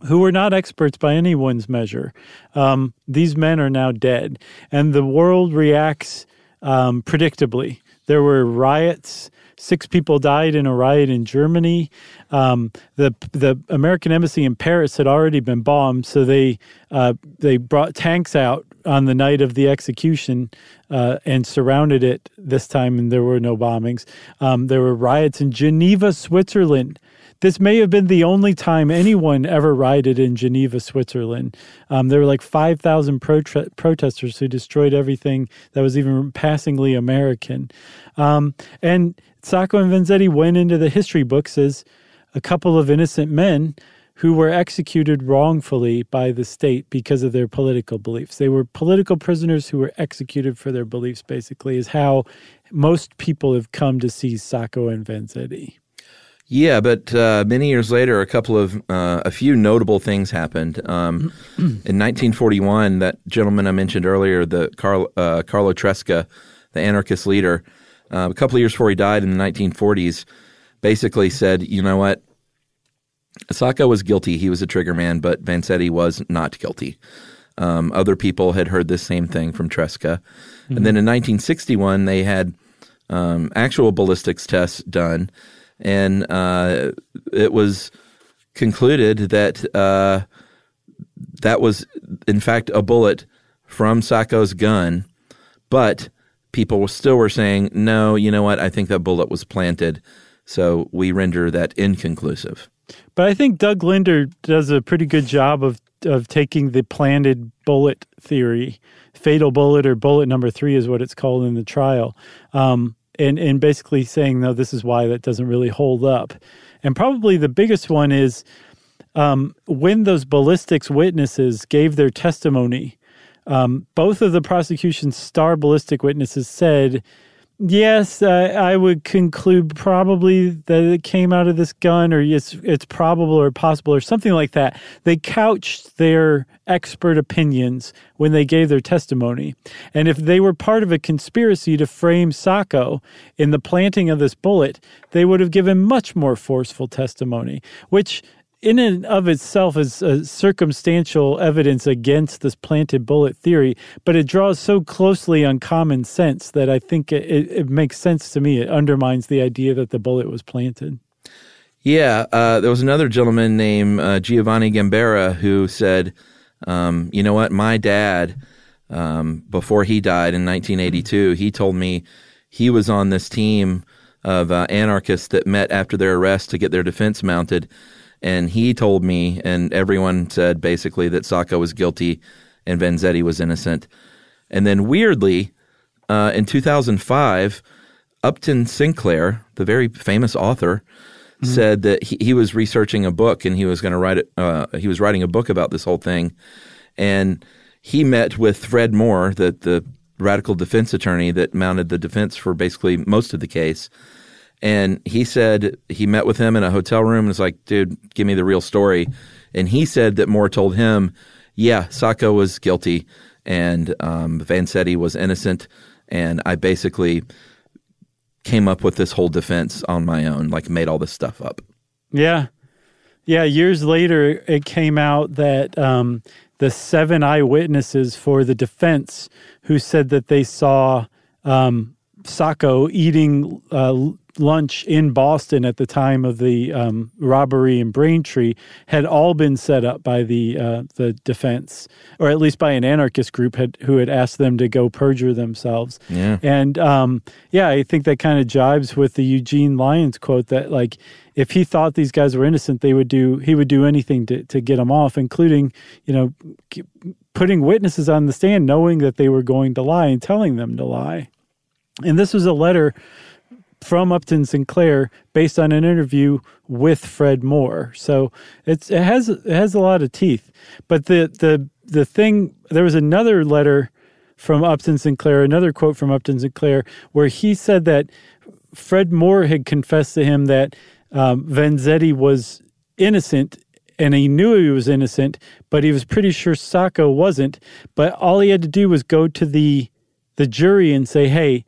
who were not experts by anyone's measure. Um, these men are now dead, and the world reacts um, predictably. There were riots. Six people died in a riot in Germany. Um, the the American embassy in Paris had already been bombed, so they uh, they brought tanks out on the night of the execution uh, and surrounded it this time, and there were no bombings. Um, there were riots in Geneva, Switzerland. This may have been the only time anyone ever rioted in Geneva, Switzerland. Um, there were like 5,000 protre- protesters who destroyed everything that was even passingly American. Um, and Sacco and Vanzetti went into the history books as a couple of innocent men who were executed wrongfully by the state because of their political beliefs. They were political prisoners who were executed for their beliefs, basically, is how most people have come to see Sacco and Vanzetti. Yeah, but uh, many years later, a couple of uh, a few notable things happened. Um, in 1941, that gentleman I mentioned earlier, the Carl, uh, Carlo Tresca, the anarchist leader, uh, a couple of years before he died in the 1940s, basically said, "You know what? Sacco was guilty. He was a trigger man, but Vanzetti was not guilty." Um, other people had heard this same thing from Tresca, and then in 1961, they had um, actual ballistics tests done, and uh, it was concluded that uh, that was, in fact, a bullet from Sacco's gun, but people still were saying, no, you know what? I think that bullet was planted, so we render that inconclusive. But I think Doug Linder does a pretty good job of of taking the planted bullet theory, fatal bullet or bullet number three is what it's called in the trial, um, and and basically saying no, this is why that doesn't really hold up. And probably the biggest one is um, when those ballistics witnesses gave their testimony. Um, both of the prosecution's star ballistic witnesses said, Yes, uh, I would conclude probably that it came out of this gun, or it's it's probable or possible, or something like that. They couched their expert opinions when they gave their testimony, and if they were part of a conspiracy to frame Sacco in the planting of this bullet, they would have given much more forceful testimony, which in and of itself is uh, circumstantial evidence against this planted bullet theory, but it draws so closely on common sense that I think it, it, it makes sense to me. It undermines the idea that the bullet was planted. Yeah, uh, there was another gentleman named uh, Giovanni Gambera who said, um, "You know what? My dad, um, before he died in 1982, he told me he was on this team of uh, anarchists that met after their arrest to get their defense mounted, and he told me, and everyone said basically that Sacco was guilty and Vanzetti was innocent, and then weirdly, uh, in 2005." Upton Sinclair, the very famous author, said that he, he was researching a book and he was going to write it. Uh, he was writing a book about this whole thing, and he met with Fred Moore, the the radical defense attorney that mounted the defense for basically most of the case. And he said he met with him in a hotel room and was like, "Dude, give me the real story." And he said that Moore told him, "Yeah, Sacco was guilty, and um, Vanzetti was innocent." And I basically came up with this whole defense on my own, like made all this stuff up. Yeah. Yeah. Years later, it came out that um, the seven eyewitnesses for the defense who said that they saw um, Sacco eating uh, lunch in Boston at the time of the um, robbery in Braintree had all been set up by the uh, the defense, or at least by an anarchist group had, who had asked them to go perjure themselves. Yeah. And um, yeah, I think that kind of jibes with the Eugene Lyons quote that like if he thought these guys were innocent, they would do he would do anything to to get them off, including you know putting witnesses on the stand, knowing that they were going to lie and telling them to lie. And this was a letter from Upton Sinclair based on an interview with Fred Moore. So it's it has it has a lot of teeth. But the the the thing there was another letter from Upton Sinclair, another quote from Upton Sinclair, where he said that Fred Moore had confessed to him that um, Vanzetti was innocent and he knew he was innocent, but he was pretty sure Sacco wasn't. But all he had to do was go to the the jury and say, "Hey,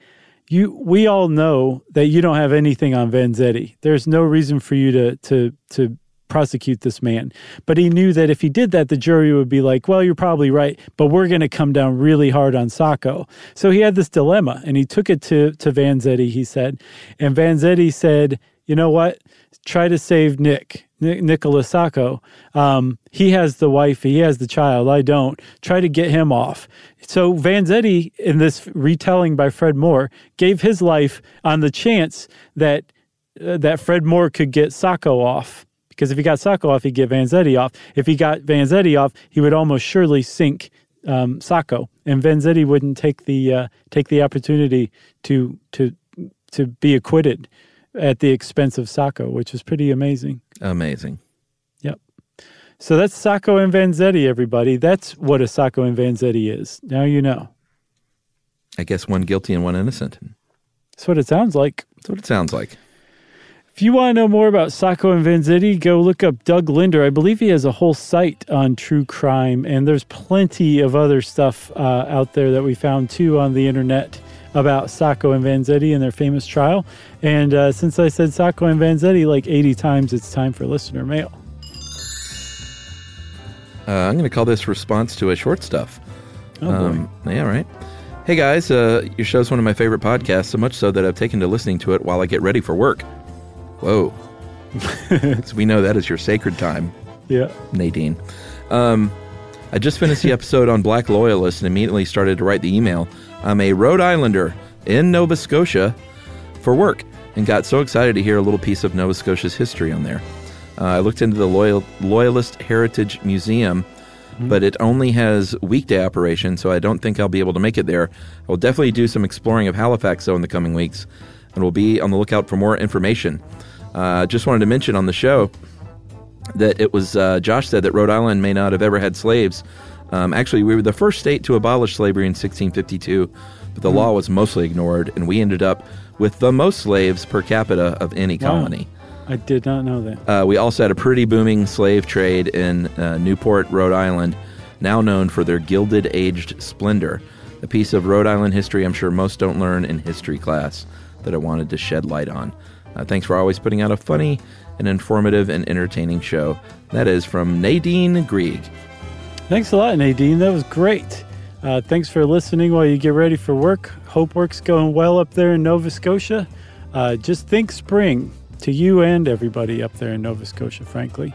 you we all know that you don't have anything on Vanzetti. There's no reason for you to to to prosecute this man." But he knew that if he did that, the jury would be like, "Well, you're probably right, but we're going to come down really hard on Sacco." So he had this dilemma, and he took it to to Vanzetti. He said, and Vanzetti said, "You know what? Try to save Nick." Nicholas Sacco. Um, he has the wife, he has the child. I don't. Try to get him off. So Vanzetti, in this retelling by Fred Moore, gave his life on the chance that uh, that Fred Moore could get Sacco off. Because if he got Sacco off, he'd get Vanzetti off. If he got Vanzetti off, he would almost surely sink um, Sacco, and Vanzetti wouldn't take the uh, take the opportunity to to to be acquitted at the expense of Sacco, which is pretty amazing. Amazing. Yep. So that's Sacco and Vanzetti, everybody. That's what a Sacco and Vanzetti is. Now you know. I guess one guilty and one innocent. That's what it sounds like. That's what it sounds like. If you want to know more about Sacco and Vanzetti, go look up Doug Linder. I believe he has a whole site on true crime, and there's plenty of other stuff uh, out there that we found too on the internet about Sacco and Vanzetti and their famous trial. And uh, since I said Sacco and Vanzetti like 80 times, it's time for listener mail. Uh, I'm going to call this response to a short stuff. Oh, boy. yeah, right. Hey guys, uh, your show's one of my favorite podcasts, so much so that I've taken to listening to it while I get ready for work. Whoa. we know that is your sacred time, Yeah. Nadine. Um, I just finished the episode on Black Loyalists and immediately started to write the email. I'm a Rhode Islander in Nova Scotia for work and got so excited to hear a little piece of Nova Scotia's history on there. Uh, I looked into the Loyal, Loyalist Heritage Museum, but it only has weekday operation, so I don't think I'll be able to make it there. I will definitely do some exploring of Halifax, though, in the coming weeks, and we'll be on the lookout for more information. Uh, just wanted to mention on the show that it was uh, Josh said that Rhode Island may not have ever had slaves. Um, actually, we were the first state to abolish slavery in 1652, but the law was mostly ignored, and we ended up with the most slaves per capita of any Wow. colony. I did not know that. Uh, we also had a pretty booming slave trade in uh, Newport, Rhode Island, now known for their gilded aged splendor. A piece of Rhode Island history I'm sure most don't learn in history class that I wanted to shed light on. Uh, thanks for always putting out a funny and informative and entertaining show. That is from Nadine Grieg. Thanks a lot, Nadine. That was great. Uh, thanks for listening while you get ready for work. Hope work's going well up there in Nova Scotia. Uh, just think spring to you and everybody up there in Nova Scotia, frankly.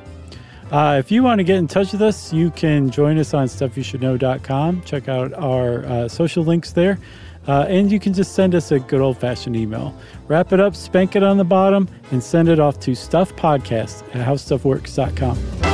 Uh, if you want to get in touch with us, you can join us on stuffyoushouldknow.com. Check out our uh, social links there. Uh, and you can just send us a good old fashioned email. Wrap it up, spank it on the bottom, and send it off to stuffpodcast at howstuffworks.com.